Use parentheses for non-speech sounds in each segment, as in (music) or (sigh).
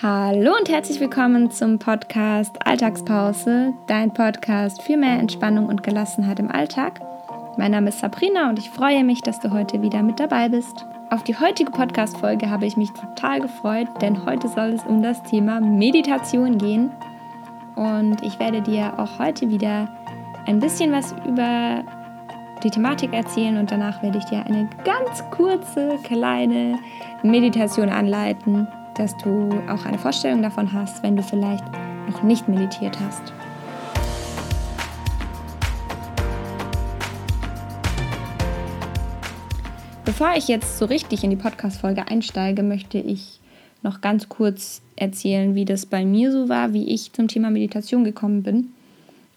Hallo und herzlich willkommen zum Podcast Alltagspause, dein Podcast für mehr Entspannung und Gelassenheit im Alltag. Mein Name ist Sabrina und ich freue mich, dass du heute wieder mit dabei bist. Auf die heutige Podcast-Folge habe ich mich total gefreut, denn heute soll es um das Thema Meditation gehen. Und ich werde dir auch heute wieder ein bisschen was über die Thematik erzählen und danach werde ich dir eine ganz kurze, kleine Meditation anleiten, dass du auch eine Vorstellung davon hast, wenn du vielleicht noch nicht meditiert hast. Bevor ich jetzt so richtig in die Podcast-Folge einsteige, möchte ich noch ganz kurz erzählen, wie das bei mir so war, wie ich zum Thema Meditation gekommen bin.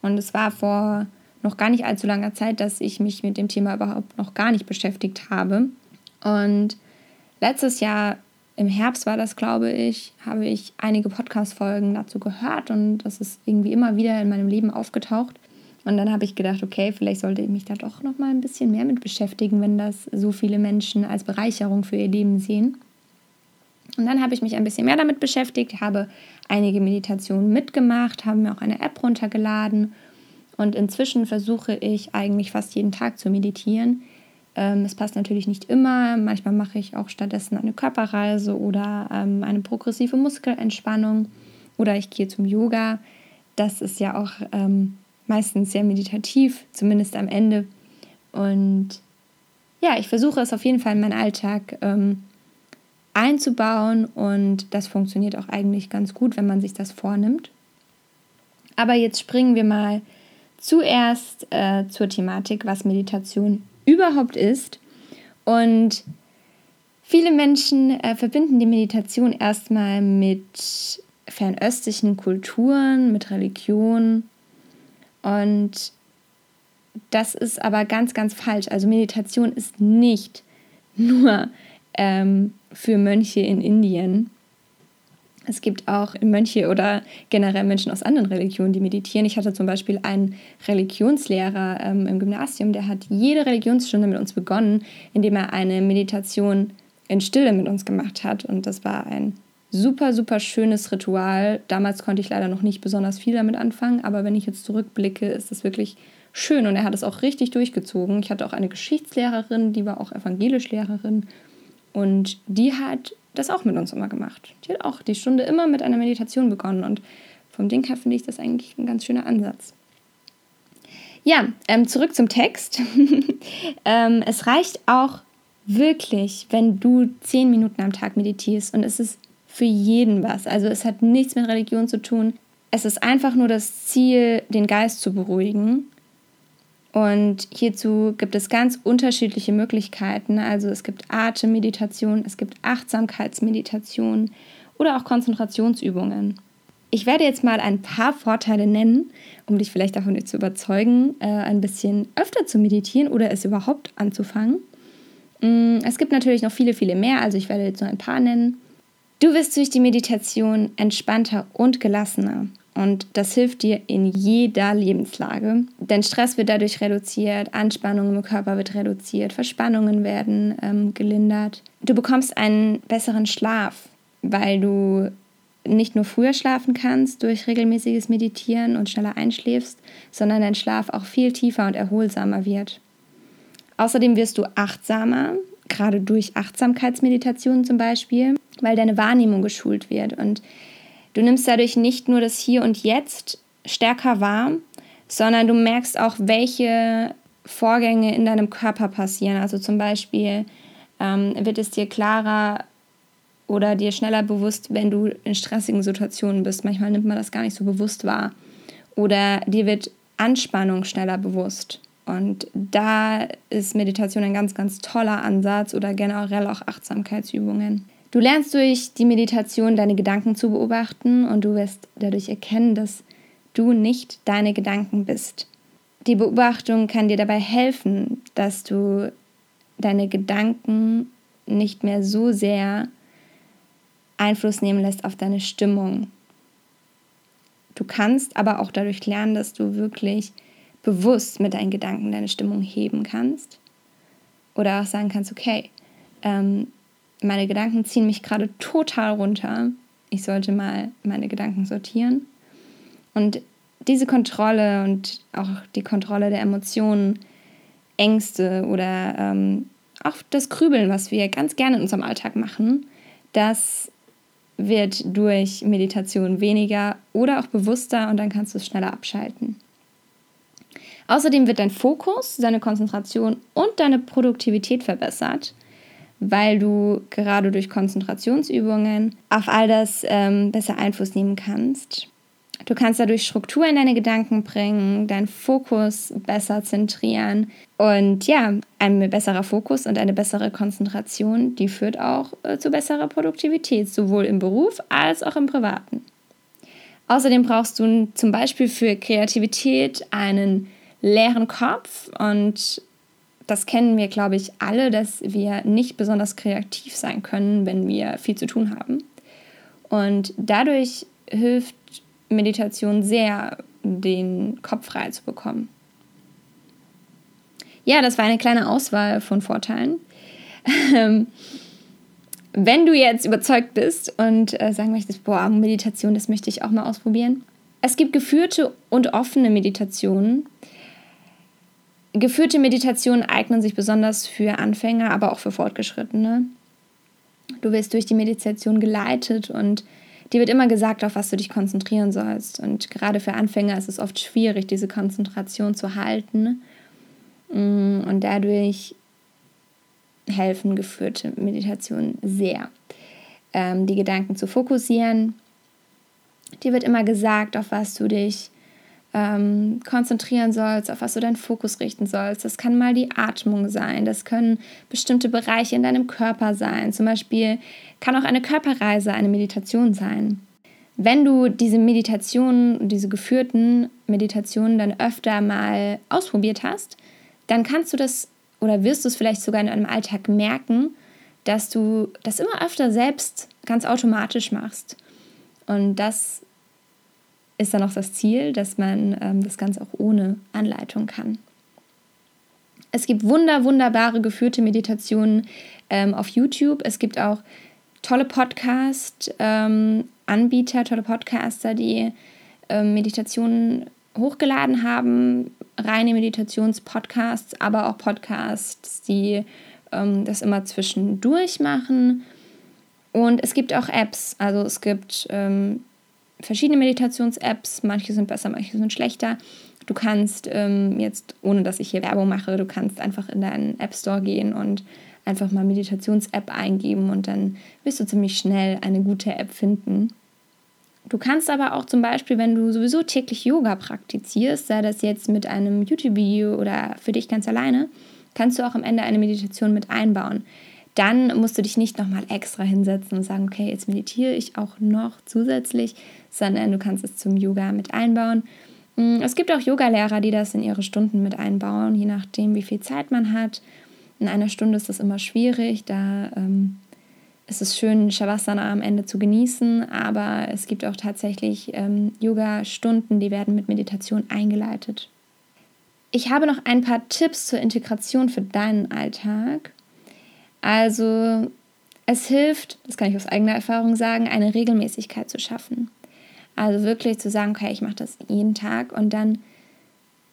Und es war vor noch gar nicht allzu langer Zeit, dass ich mich mit dem Thema überhaupt noch gar nicht beschäftigt habe. Und letztes Jahr im Herbst war das, glaube ich, habe ich einige Podcast-Folgen dazu gehört und das ist irgendwie immer wieder in meinem Leben aufgetaucht. Und dann habe ich gedacht, okay, vielleicht sollte ich mich da doch noch mal ein bisschen mehr mit beschäftigen, wenn das so viele Menschen als Bereicherung für ihr Leben sehen. Und dann habe ich mich ein bisschen mehr damit beschäftigt, habe einige Meditationen mitgemacht, habe mir auch eine App runtergeladen und inzwischen versuche ich eigentlich fast jeden Tag zu meditieren. Ähm, es passt natürlich nicht immer. Manchmal mache ich auch stattdessen eine Körperreise oder ähm, eine progressive Muskelentspannung oder ich gehe zum Yoga. Das ist ja auch ähm, meistens sehr meditativ, zumindest am Ende. Und ja, ich versuche es auf jeden Fall in meinen Alltag ähm, einzubauen und das funktioniert auch eigentlich ganz gut, wenn man sich das vornimmt. Aber jetzt springen wir mal zuerst äh, zur Thematik, was Meditation überhaupt ist. Und viele Menschen äh, verbinden die Meditation erstmal mit fernöstlichen Kulturen, mit Religion. Und das ist aber ganz, ganz falsch. Also Meditation ist nicht nur ähm, für Mönche in Indien, es gibt auch Mönche oder generell Menschen aus anderen Religionen, die meditieren. Ich hatte zum Beispiel einen Religionslehrer ähm, im Gymnasium, der hat jede Religionsstunde mit uns begonnen, indem er eine Meditation in Stille mit uns gemacht hat. Und das war ein super, super schönes Ritual. Damals konnte ich leider noch nicht besonders viel damit anfangen, aber wenn ich jetzt zurückblicke, ist das wirklich schön und er hat es auch richtig durchgezogen. Ich hatte auch eine Geschichtslehrerin, die war auch Evangelischlehrerin und die hat das auch mit uns immer gemacht. Die hat auch die Stunde immer mit einer Meditation begonnen und vom Ding her finde ich das eigentlich ein ganz schöner Ansatz. Ja, ähm, zurück zum Text. (laughs) ähm, es reicht auch wirklich, wenn du zehn Minuten am Tag meditierst und es ist für jeden was. Also es hat nichts mit Religion zu tun. Es ist einfach nur das Ziel, den Geist zu beruhigen und hierzu gibt es ganz unterschiedliche Möglichkeiten. Also es gibt Atemmeditation, es gibt Achtsamkeitsmeditation oder auch Konzentrationsübungen. Ich werde jetzt mal ein paar Vorteile nennen, um dich vielleicht davon zu überzeugen, äh, ein bisschen öfter zu meditieren oder es überhaupt anzufangen. Mm, es gibt natürlich noch viele, viele mehr, also ich werde jetzt nur ein paar nennen. Du wirst durch die Meditation entspannter und gelassener. Und das hilft dir in jeder Lebenslage. Denn Stress wird dadurch reduziert, Anspannung im Körper wird reduziert, Verspannungen werden ähm, gelindert. Du bekommst einen besseren Schlaf, weil du nicht nur früher schlafen kannst durch regelmäßiges Meditieren und schneller einschläfst, sondern dein Schlaf auch viel tiefer und erholsamer wird. Außerdem wirst du achtsamer, gerade durch Achtsamkeitsmeditation zum Beispiel, weil deine Wahrnehmung geschult wird und Du nimmst dadurch nicht nur das Hier und Jetzt stärker wahr, sondern du merkst auch, welche Vorgänge in deinem Körper passieren. Also zum Beispiel ähm, wird es dir klarer oder dir schneller bewusst, wenn du in stressigen Situationen bist. Manchmal nimmt man das gar nicht so bewusst wahr. Oder dir wird Anspannung schneller bewusst. Und da ist Meditation ein ganz, ganz toller Ansatz oder generell auch Achtsamkeitsübungen. Du lernst durch die Meditation deine Gedanken zu beobachten und du wirst dadurch erkennen, dass du nicht deine Gedanken bist. Die Beobachtung kann dir dabei helfen, dass du deine Gedanken nicht mehr so sehr Einfluss nehmen lässt auf deine Stimmung. Du kannst aber auch dadurch lernen, dass du wirklich bewusst mit deinen Gedanken deine Stimmung heben kannst. Oder auch sagen kannst, okay, ähm, meine Gedanken ziehen mich gerade total runter. ich sollte mal meine Gedanken sortieren. Und diese Kontrolle und auch die Kontrolle der Emotionen, Ängste oder ähm, auch das Grübeln, was wir ganz gerne in unserem Alltag machen, das wird durch Meditation weniger oder auch bewusster und dann kannst du es schneller abschalten. Außerdem wird dein Fokus, deine Konzentration und deine Produktivität verbessert, weil du gerade durch Konzentrationsübungen auf all das ähm, besser Einfluss nehmen kannst. Du kannst dadurch Struktur in deine Gedanken bringen, deinen Fokus besser zentrieren. Und ja, ein besserer Fokus und eine bessere Konzentration, die führt auch äh, zu besserer Produktivität, sowohl im Beruf als auch im Privaten. Außerdem brauchst du zum Beispiel für Kreativität einen leeren Kopf und das kennen wir, glaube ich, alle, dass wir nicht besonders kreativ sein können, wenn wir viel zu tun haben. Und dadurch hilft Meditation sehr, den Kopf frei zu bekommen. Ja, das war eine kleine Auswahl von Vorteilen. Ähm, wenn du jetzt überzeugt bist und äh, sagen möchtest, boah, Meditation, das möchte ich auch mal ausprobieren. Es gibt geführte und offene Meditationen. Geführte Meditationen eignen sich besonders für Anfänger, aber auch für Fortgeschrittene. Du wirst durch die Meditation geleitet und dir wird immer gesagt, auf was du dich konzentrieren sollst. Und gerade für Anfänger ist es oft schwierig, diese Konzentration zu halten. Mm, und dadurch helfen geführte Meditationen sehr, ähm, die Gedanken zu fokussieren. Dir wird immer gesagt, auf was du dich ähm, konzentrieren sollst, auf was du deinen Fokus richten sollst. Das kann mal die Atmung sein, das können bestimmte Bereiche in deinem Körper sein. Zum Beispiel kann auch eine Körperreise eine Meditation sein. Wenn du diese Meditationen, diese geführten Meditationen dann öfter mal ausprobiert hast, dann kannst du das oder wirst du es vielleicht sogar in deinem Alltag merken, dass du das immer öfter selbst ganz automatisch machst. Und das ist dann auch das Ziel, dass man ähm, das Ganze auch ohne Anleitung kann. Es gibt wunder, wunderbare geführte Meditationen ähm, auf YouTube. Es gibt auch tolle Podcast-Anbieter, ähm, tolle Podcaster, die ähm, Meditationen hochgeladen haben. Reine Meditationspodcasts, aber auch Podcasts, die ähm, das immer zwischendurch machen. Und es gibt auch Apps. Also es gibt ähm, verschiedene Meditations-Apps. Manche sind besser, manche sind schlechter. Du kannst ähm, jetzt, ohne dass ich hier Werbung mache, du kannst einfach in deinen App Store gehen und einfach mal Meditations-App eingeben und dann wirst du ziemlich schnell eine gute App finden. Du kannst aber auch zum Beispiel, wenn du sowieso täglich Yoga praktizierst, sei das jetzt mit einem YouTube-Video oder für dich ganz alleine, kannst du auch am Ende eine Meditation mit einbauen dann musst du dich nicht nochmal extra hinsetzen und sagen, okay, jetzt meditiere ich auch noch zusätzlich, sondern du kannst es zum Yoga mit einbauen. Mm, es gibt auch Yogalehrer, die das in ihre Stunden mit einbauen, je nachdem, wie viel Zeit man hat. In einer Stunde ist das immer schwierig, da ähm, ist es schön, Shavasana am Ende zu genießen, aber es gibt auch tatsächlich ähm, Yoga-Stunden, die werden mit Meditation eingeleitet. Ich habe noch ein paar Tipps zur Integration für deinen Alltag. Also es hilft, das kann ich aus eigener Erfahrung sagen, eine Regelmäßigkeit zu schaffen. Also wirklich zu sagen, okay, ich mache das jeden Tag und dann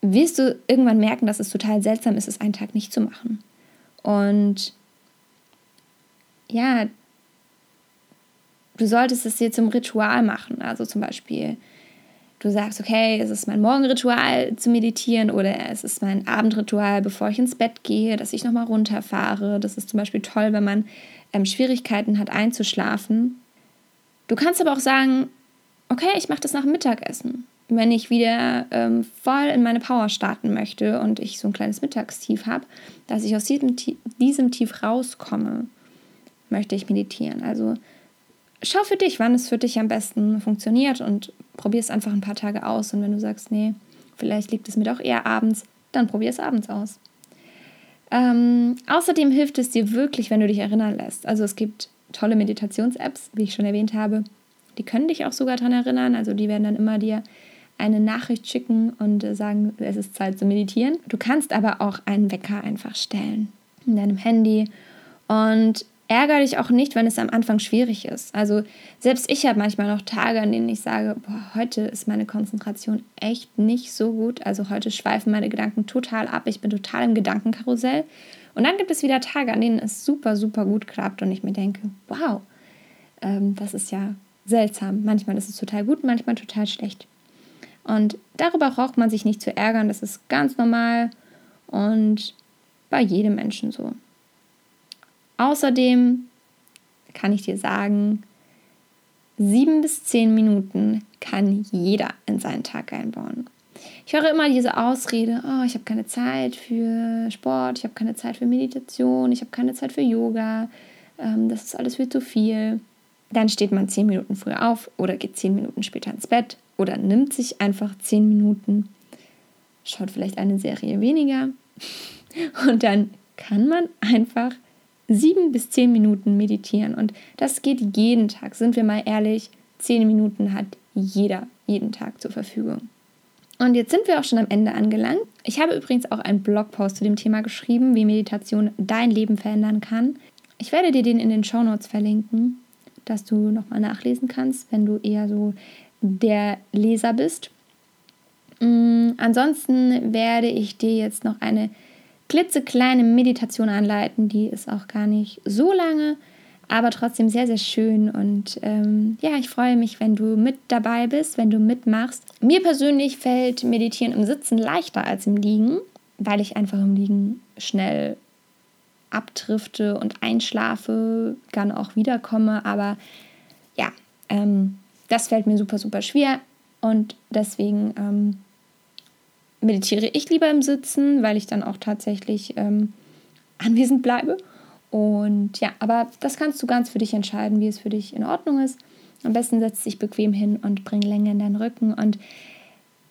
wirst du irgendwann merken, dass es total seltsam ist, es einen Tag nicht zu machen. Und ja, du solltest es dir zum Ritual machen. Also zum Beispiel du sagst, okay, es ist mein Morgenritual zu meditieren oder es ist mein Abendritual, bevor ich ins Bett gehe, dass ich nochmal runterfahre. Das ist zum Beispiel toll, wenn man ähm, Schwierigkeiten hat einzuschlafen. Du kannst aber auch sagen, okay, ich mache das nach dem Mittagessen. Wenn ich wieder ähm, voll in meine Power starten möchte und ich so ein kleines Mittagstief habe, dass ich aus diesem, diesem Tief rauskomme, möchte ich meditieren. Also schau für dich, wann es für dich am besten funktioniert und probier es einfach ein paar Tage aus. Und wenn du sagst, nee, vielleicht liegt es mir doch eher abends, dann probier es abends aus. Ähm, außerdem hilft es dir wirklich, wenn du dich erinnern lässt. Also es gibt tolle Meditations-Apps, wie ich schon erwähnt habe. Die können dich auch sogar daran erinnern. Also die werden dann immer dir eine Nachricht schicken und äh, sagen, es ist Zeit zu meditieren. Du kannst aber auch einen Wecker einfach stellen in deinem Handy. Und ärgere dich auch nicht, wenn es am Anfang schwierig ist. Also selbst ich habe manchmal noch Tage, an denen ich sage, boah, heute ist meine Konzentration echt nicht so gut. Also heute schweifen meine Gedanken total ab. Ich bin total im Gedankenkarussell. Und dann gibt es wieder Tage, an denen es super, super gut klappt und ich mir denke, wow, ähm, das ist ja seltsam. Manchmal ist es total gut, manchmal total schlecht. Und darüber braucht man sich nicht zu ärgern. Das ist ganz normal und bei jedem Menschen so. Außerdem kann ich dir sagen, sieben bis zehn Minuten kann jeder in seinen Tag einbauen. Ich höre immer diese Ausrede, oh, ich habe keine Zeit für Sport, ich habe keine Zeit für Meditation, ich habe keine Zeit für Yoga, ähm, das ist alles viel zu viel. Dann steht man zehn Minuten früher auf oder geht zehn Minuten später ins Bett oder nimmt sich einfach zehn Minuten, schaut vielleicht eine Serie weniger (laughs) und dann kann man einfach sieben bis zehn Minuten meditieren. Und das geht jeden Tag. Sind wir mal ehrlich, zehn Minuten hat jeder jeden Tag zur Verfügung. Und jetzt sind wir auch schon am Ende angelangt. Ich habe übrigens auch einen Blogpost zu dem Thema geschrieben, wie Meditation dein Leben verändern kann. Ich werde dir den in den Show Notes verlinken, dass du nochmal nachlesen kannst, wenn du eher so der Leser bist. Mm, ansonsten werde ich dir jetzt noch eine klitzekleine Meditation anleiten. Die ist auch gar nicht so lange, aber trotzdem sehr, sehr schön. Und ähm, ja, ich freue mich, wenn du mit dabei bist, wenn du mitmachst. Mir persönlich fällt Meditieren im Sitzen leichter als im Liegen, weil ich einfach im Liegen schnell abdrifte und einschlafe, dann auch wiederkomme. Aber ja, ähm, das fällt mir super, super schwer. Und deswegen ähm, meditiere ich lieber im Sitzen, weil ich dann auch tatsächlich ähm, anwesend bleibe. Und ja, aber das kannst du ganz für dich entscheiden, wie es für dich in Ordnung ist. Am besten setzt dich bequem hin und bring Länge in deinen Rücken. Und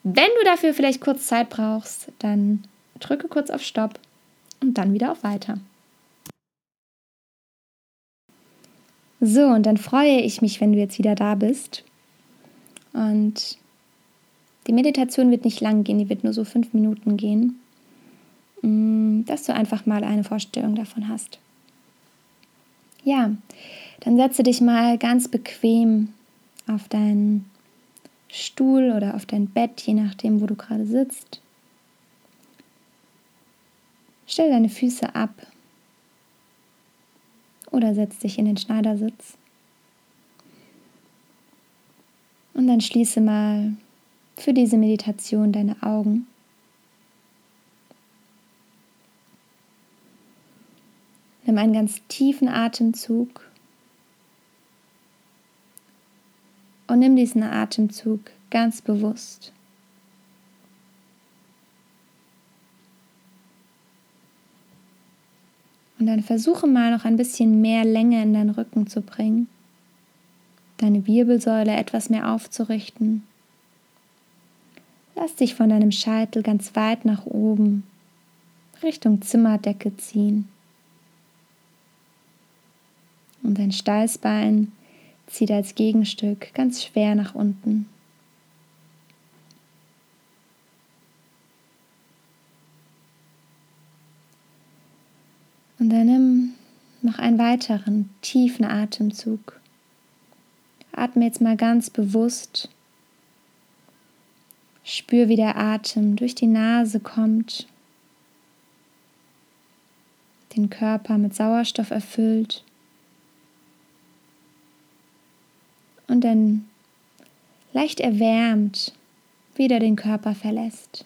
wenn du dafür vielleicht kurz Zeit brauchst, dann drücke kurz auf Stopp und dann wieder auf Weiter. So, und dann freue ich mich, wenn du jetzt wieder da bist. Und die Meditation wird nicht lang gehen, die wird nur so fünf Minuten gehen, mm, dass du einfach mal eine Vorstellung davon hast. Ja, dann setze dich mal ganz bequem auf deinen Stuhl oder auf dein Bett, je nachdem, wo du gerade sitzt. Stell deine Füße ab oder setz dich in den Schneidersitz. Und dann schließe mal für diese Meditation deine Augen. Nimm einen ganz tiefen Atemzug und nimm diesen Atemzug ganz bewusst. Und dann versuche mal noch ein bisschen mehr Länge in deinen Rücken zu bringen, deine Wirbelsäule etwas mehr aufzurichten Lass dich von deinem Scheitel ganz weit nach oben Richtung Zimmerdecke ziehen. Und dein Steißbein zieht als Gegenstück ganz schwer nach unten. Und dann nimm noch einen weiteren tiefen Atemzug. Atme jetzt mal ganz bewusst Spür, wie der Atem durch die Nase kommt, den Körper mit Sauerstoff erfüllt und dann leicht erwärmt wieder den Körper verlässt.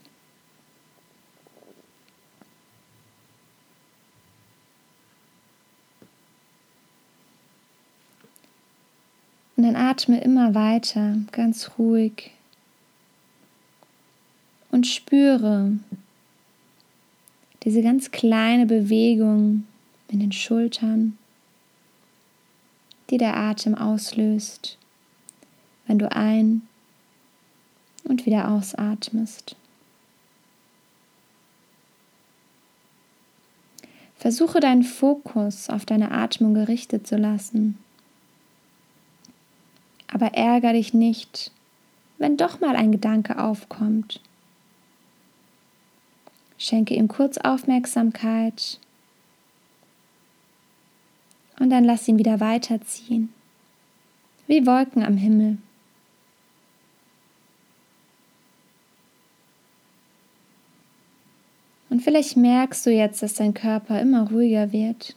Und dann atme immer weiter, ganz ruhig und spüre diese ganz kleine Bewegung in den Schultern, die der Atem auslöst, wenn du ein- und wieder ausatmest. Versuche deinen Fokus auf deine Atmung gerichtet zu lassen. Aber ärgere dich nicht, wenn doch mal ein Gedanke aufkommt Schenke ihm kurz Aufmerksamkeit Und dann lass ihn wieder weiterziehen, wie Wolken am Himmel. Und vielleicht merkst du jetzt, dass dein Körper immer ruhiger wird.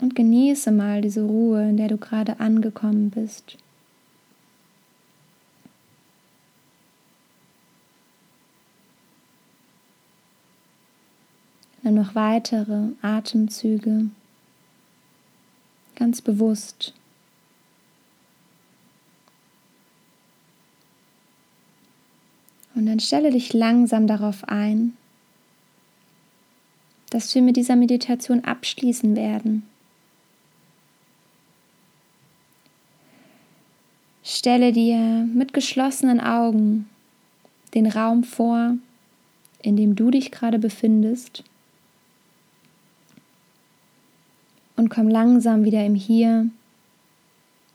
Und genieße mal diese Ruhe, in der du gerade angekommen bist. Nimm noch weitere Atemzüge ganz bewusst. Und dann stelle dich langsam darauf ein, dass wir mit dieser Meditation abschließen werden. Stelle dir mit geschlossenen Augen den Raum vor, in dem du dich gerade befindest und komm langsam wieder im Hier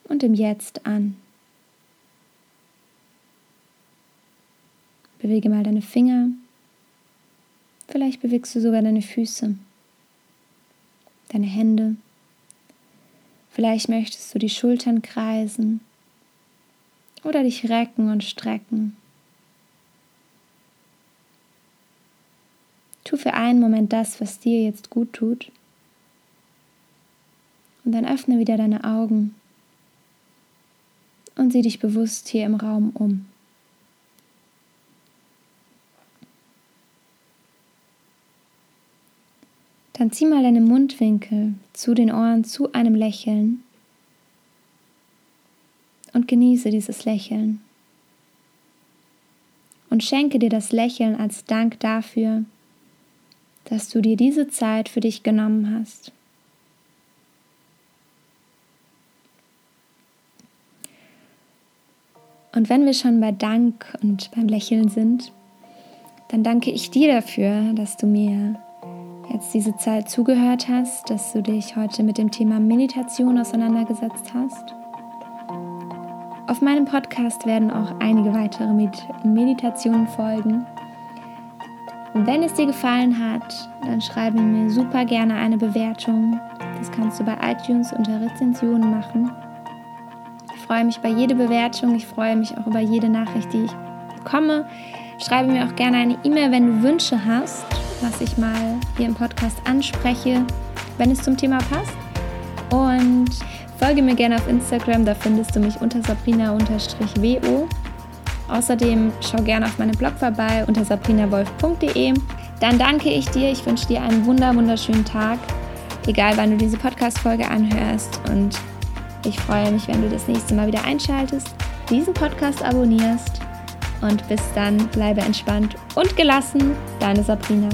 und im Jetzt an. Bewege mal deine Finger. Vielleicht bewegst du sogar deine Füße, deine Hände. Vielleicht möchtest du die Schultern kreisen oder dich recken und strecken. Tu für einen Moment das, was dir jetzt gut tut. Und dann öffne wieder deine Augen und sieh dich bewusst hier im Raum um. Dann zieh mal deine Mundwinkel zu den Ohren zu einem Lächeln und genieße dieses Lächeln. Und schenke dir das Lächeln als Dank dafür, dass du dir diese Zeit für dich genommen hast. Und wenn wir schon bei Dank und beim Lächeln sind, dann danke ich dir dafür, dass du mir jetzt diese Zeit zugehört hast, dass du dich heute mit dem Thema Meditation auseinandergesetzt hast. Auf meinem Podcast werden auch einige weitere Med Meditationen folgen. Wenn es dir gefallen hat, dann schreibe mir super gerne eine Bewertung. Das kannst du bei iTunes unter Rezensionen machen. Ich freue mich bei jeder Bewertung. Ich freue mich auch über jede Nachricht, die ich bekomme. Schreibe mir auch gerne eine E-Mail, wenn du Wünsche hast was ich mal hier im Podcast anspreche, wenn es zum Thema passt. Und folge mir gerne auf Instagram, da findest du mich unter sabrina-wo. Außerdem schau gerne auf meinem Blog vorbei unter sabrinawolf.de. Dann danke ich dir, ich wünsche dir einen wunder wunderschönen Tag, egal wann du diese Podcast-Folge anhörst. Und ich freue mich, wenn du das nächste Mal wieder einschaltest, diesen Podcast abonnierst und bis dann, bleibe entspannt und gelassen, deine Sabrina.